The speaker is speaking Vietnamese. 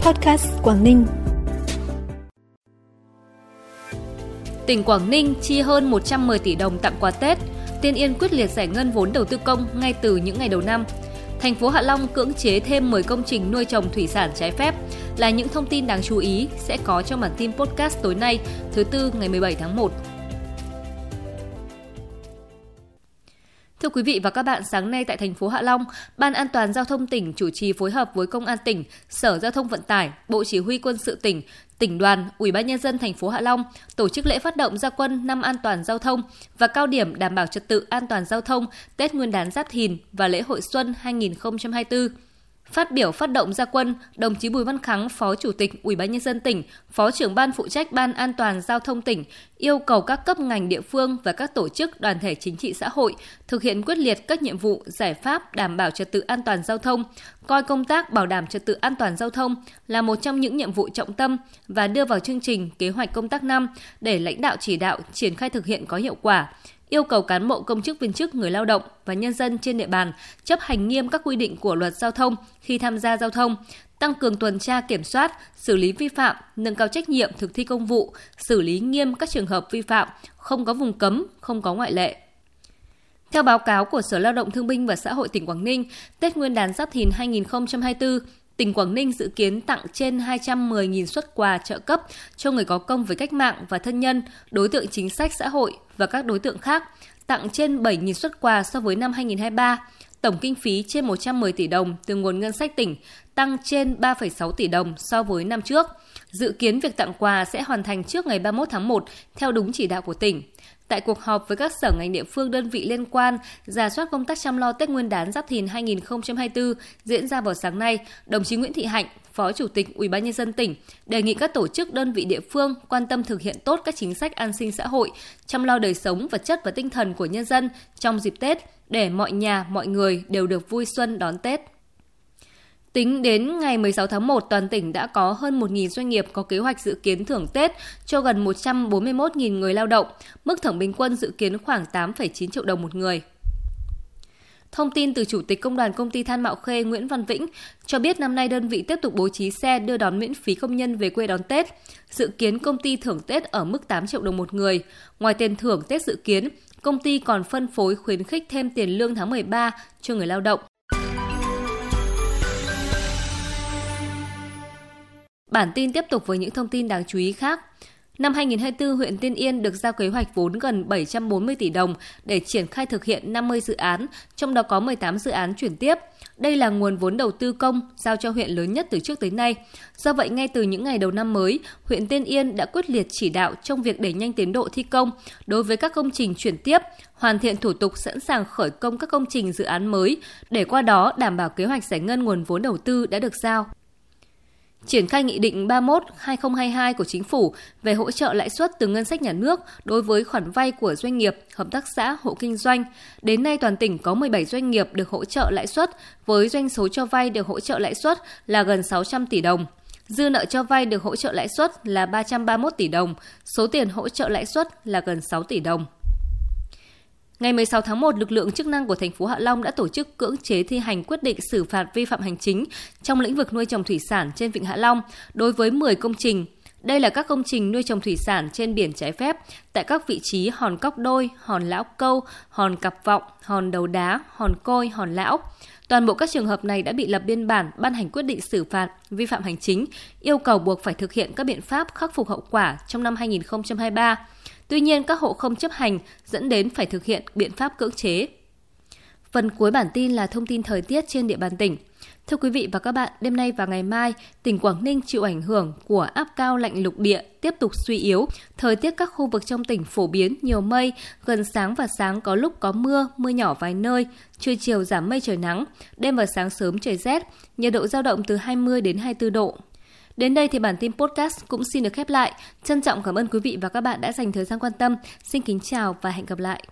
Podcast Quảng Ninh. Tỉnh Quảng Ninh chi hơn 110 tỷ đồng tặng quà Tết, Tiên Yên quyết liệt giải ngân vốn đầu tư công ngay từ những ngày đầu năm. Thành phố Hạ Long cưỡng chế thêm 10 công trình nuôi trồng thủy sản trái phép là những thông tin đáng chú ý sẽ có trong bản tin podcast tối nay, thứ tư ngày 17 tháng 1. Thưa quý vị và các bạn, sáng nay tại thành phố Hạ Long, Ban An toàn giao thông tỉnh chủ trì phối hợp với Công an tỉnh, Sở Giao thông Vận tải, Bộ Chỉ huy Quân sự tỉnh, tỉnh đoàn, Ủy ban nhân dân thành phố Hạ Long tổ chức lễ phát động gia quân năm an toàn giao thông và cao điểm đảm bảo trật tự an toàn giao thông Tết Nguyên đán Giáp Thìn và lễ hội xuân 2024. Phát biểu phát động gia quân, đồng chí Bùi Văn Kháng, Phó Chủ tịch Ủy ban nhân dân tỉnh, Phó trưởng ban phụ trách Ban An toàn giao thông tỉnh yêu cầu các cấp ngành địa phương và các tổ chức đoàn thể chính trị xã hội thực hiện quyết liệt các nhiệm vụ, giải pháp đảm bảo trật tự an toàn giao thông, coi công tác bảo đảm trật tự an toàn giao thông là một trong những nhiệm vụ trọng tâm và đưa vào chương trình kế hoạch công tác năm để lãnh đạo chỉ đạo triển khai thực hiện có hiệu quả yêu cầu cán bộ công chức viên chức, người lao động và nhân dân trên địa bàn chấp hành nghiêm các quy định của luật giao thông khi tham gia giao thông, tăng cường tuần tra kiểm soát, xử lý vi phạm, nâng cao trách nhiệm thực thi công vụ, xử lý nghiêm các trường hợp vi phạm, không có vùng cấm, không có ngoại lệ. Theo báo cáo của Sở Lao động Thương binh và Xã hội tỉnh Quảng Ninh, Tết Nguyên đán Giáp Thìn 2024, tỉnh Quảng Ninh dự kiến tặng trên 210.000 xuất quà trợ cấp cho người có công với cách mạng và thân nhân, đối tượng chính sách xã hội và các đối tượng khác, tặng trên 7.000 xuất quà so với năm 2023. Tổng kinh phí trên 110 tỷ đồng từ nguồn ngân sách tỉnh, tăng trên 3,6 tỷ đồng so với năm trước. Dự kiến việc tặng quà sẽ hoàn thành trước ngày 31 tháng 1 theo đúng chỉ đạo của tỉnh. Tại cuộc họp với các sở ngành địa phương đơn vị liên quan, giả soát công tác chăm lo Tết Nguyên đán Giáp Thìn 2024 diễn ra vào sáng nay, đồng chí Nguyễn Thị Hạnh, Phó Chủ tịch Ủy ban nhân dân tỉnh đề nghị các tổ chức đơn vị địa phương quan tâm thực hiện tốt các chính sách an sinh xã hội, chăm lo đời sống vật chất và tinh thần của nhân dân trong dịp Tết để mọi nhà, mọi người đều được vui xuân đón Tết. Tính đến ngày 16 tháng 1, toàn tỉnh đã có hơn 1.000 doanh nghiệp có kế hoạch dự kiến thưởng Tết cho gần 141.000 người lao động, mức thưởng bình quân dự kiến khoảng 8,9 triệu đồng một người. Thông tin từ Chủ tịch Công đoàn Công ty Than Mạo Khê Nguyễn Văn Vĩnh cho biết năm nay đơn vị tiếp tục bố trí xe đưa đón miễn phí công nhân về quê đón Tết. Dự kiến công ty thưởng Tết ở mức 8 triệu đồng một người. Ngoài tiền thưởng Tết dự kiến, công ty còn phân phối khuyến khích thêm tiền lương tháng 13 cho người lao động. Bản tin tiếp tục với những thông tin đáng chú ý khác. Năm 2024, huyện Tiên Yên được giao kế hoạch vốn gần 740 tỷ đồng để triển khai thực hiện 50 dự án, trong đó có 18 dự án chuyển tiếp. Đây là nguồn vốn đầu tư công giao cho huyện lớn nhất từ trước tới nay. Do vậy, ngay từ những ngày đầu năm mới, huyện Tiên Yên đã quyết liệt chỉ đạo trong việc đẩy nhanh tiến độ thi công đối với các công trình chuyển tiếp, hoàn thiện thủ tục sẵn sàng khởi công các công trình dự án mới, để qua đó đảm bảo kế hoạch giải ngân nguồn vốn đầu tư đã được giao triển khai Nghị định 31-2022 của Chính phủ về hỗ trợ lãi suất từ ngân sách nhà nước đối với khoản vay của doanh nghiệp, hợp tác xã, hộ kinh doanh. Đến nay toàn tỉnh có 17 doanh nghiệp được hỗ trợ lãi suất với doanh số cho vay được hỗ trợ lãi suất là gần 600 tỷ đồng. Dư nợ cho vay được hỗ trợ lãi suất là 331 tỷ đồng, số tiền hỗ trợ lãi suất là gần 6 tỷ đồng. Ngày 16 tháng 1, lực lượng chức năng của thành phố Hạ Long đã tổ chức cưỡng chế thi hành quyết định xử phạt vi phạm hành chính trong lĩnh vực nuôi trồng thủy sản trên Vịnh Hạ Long đối với 10 công trình. Đây là các công trình nuôi trồng thủy sản trên biển trái phép tại các vị trí hòn cóc đôi, hòn lão câu, hòn cặp vọng, hòn đầu đá, hòn côi, hòn lão. Toàn bộ các trường hợp này đã bị lập biên bản, ban hành quyết định xử phạt vi phạm hành chính, yêu cầu buộc phải thực hiện các biện pháp khắc phục hậu quả trong năm 2023. Tuy nhiên, các hộ không chấp hành dẫn đến phải thực hiện biện pháp cưỡng chế. Phần cuối bản tin là thông tin thời tiết trên địa bàn tỉnh. Thưa quý vị và các bạn, đêm nay và ngày mai, tỉnh Quảng Ninh chịu ảnh hưởng của áp cao lạnh lục địa tiếp tục suy yếu. Thời tiết các khu vực trong tỉnh phổ biến nhiều mây, gần sáng và sáng có lúc có mưa, mưa nhỏ vài nơi, trưa chiều giảm mây trời nắng, đêm và sáng sớm trời rét, nhiệt độ dao động từ 20 đến 24 độ. Đến đây thì bản tin podcast cũng xin được khép lại. Trân trọng cảm ơn quý vị và các bạn đã dành thời gian quan tâm. Xin kính chào và hẹn gặp lại.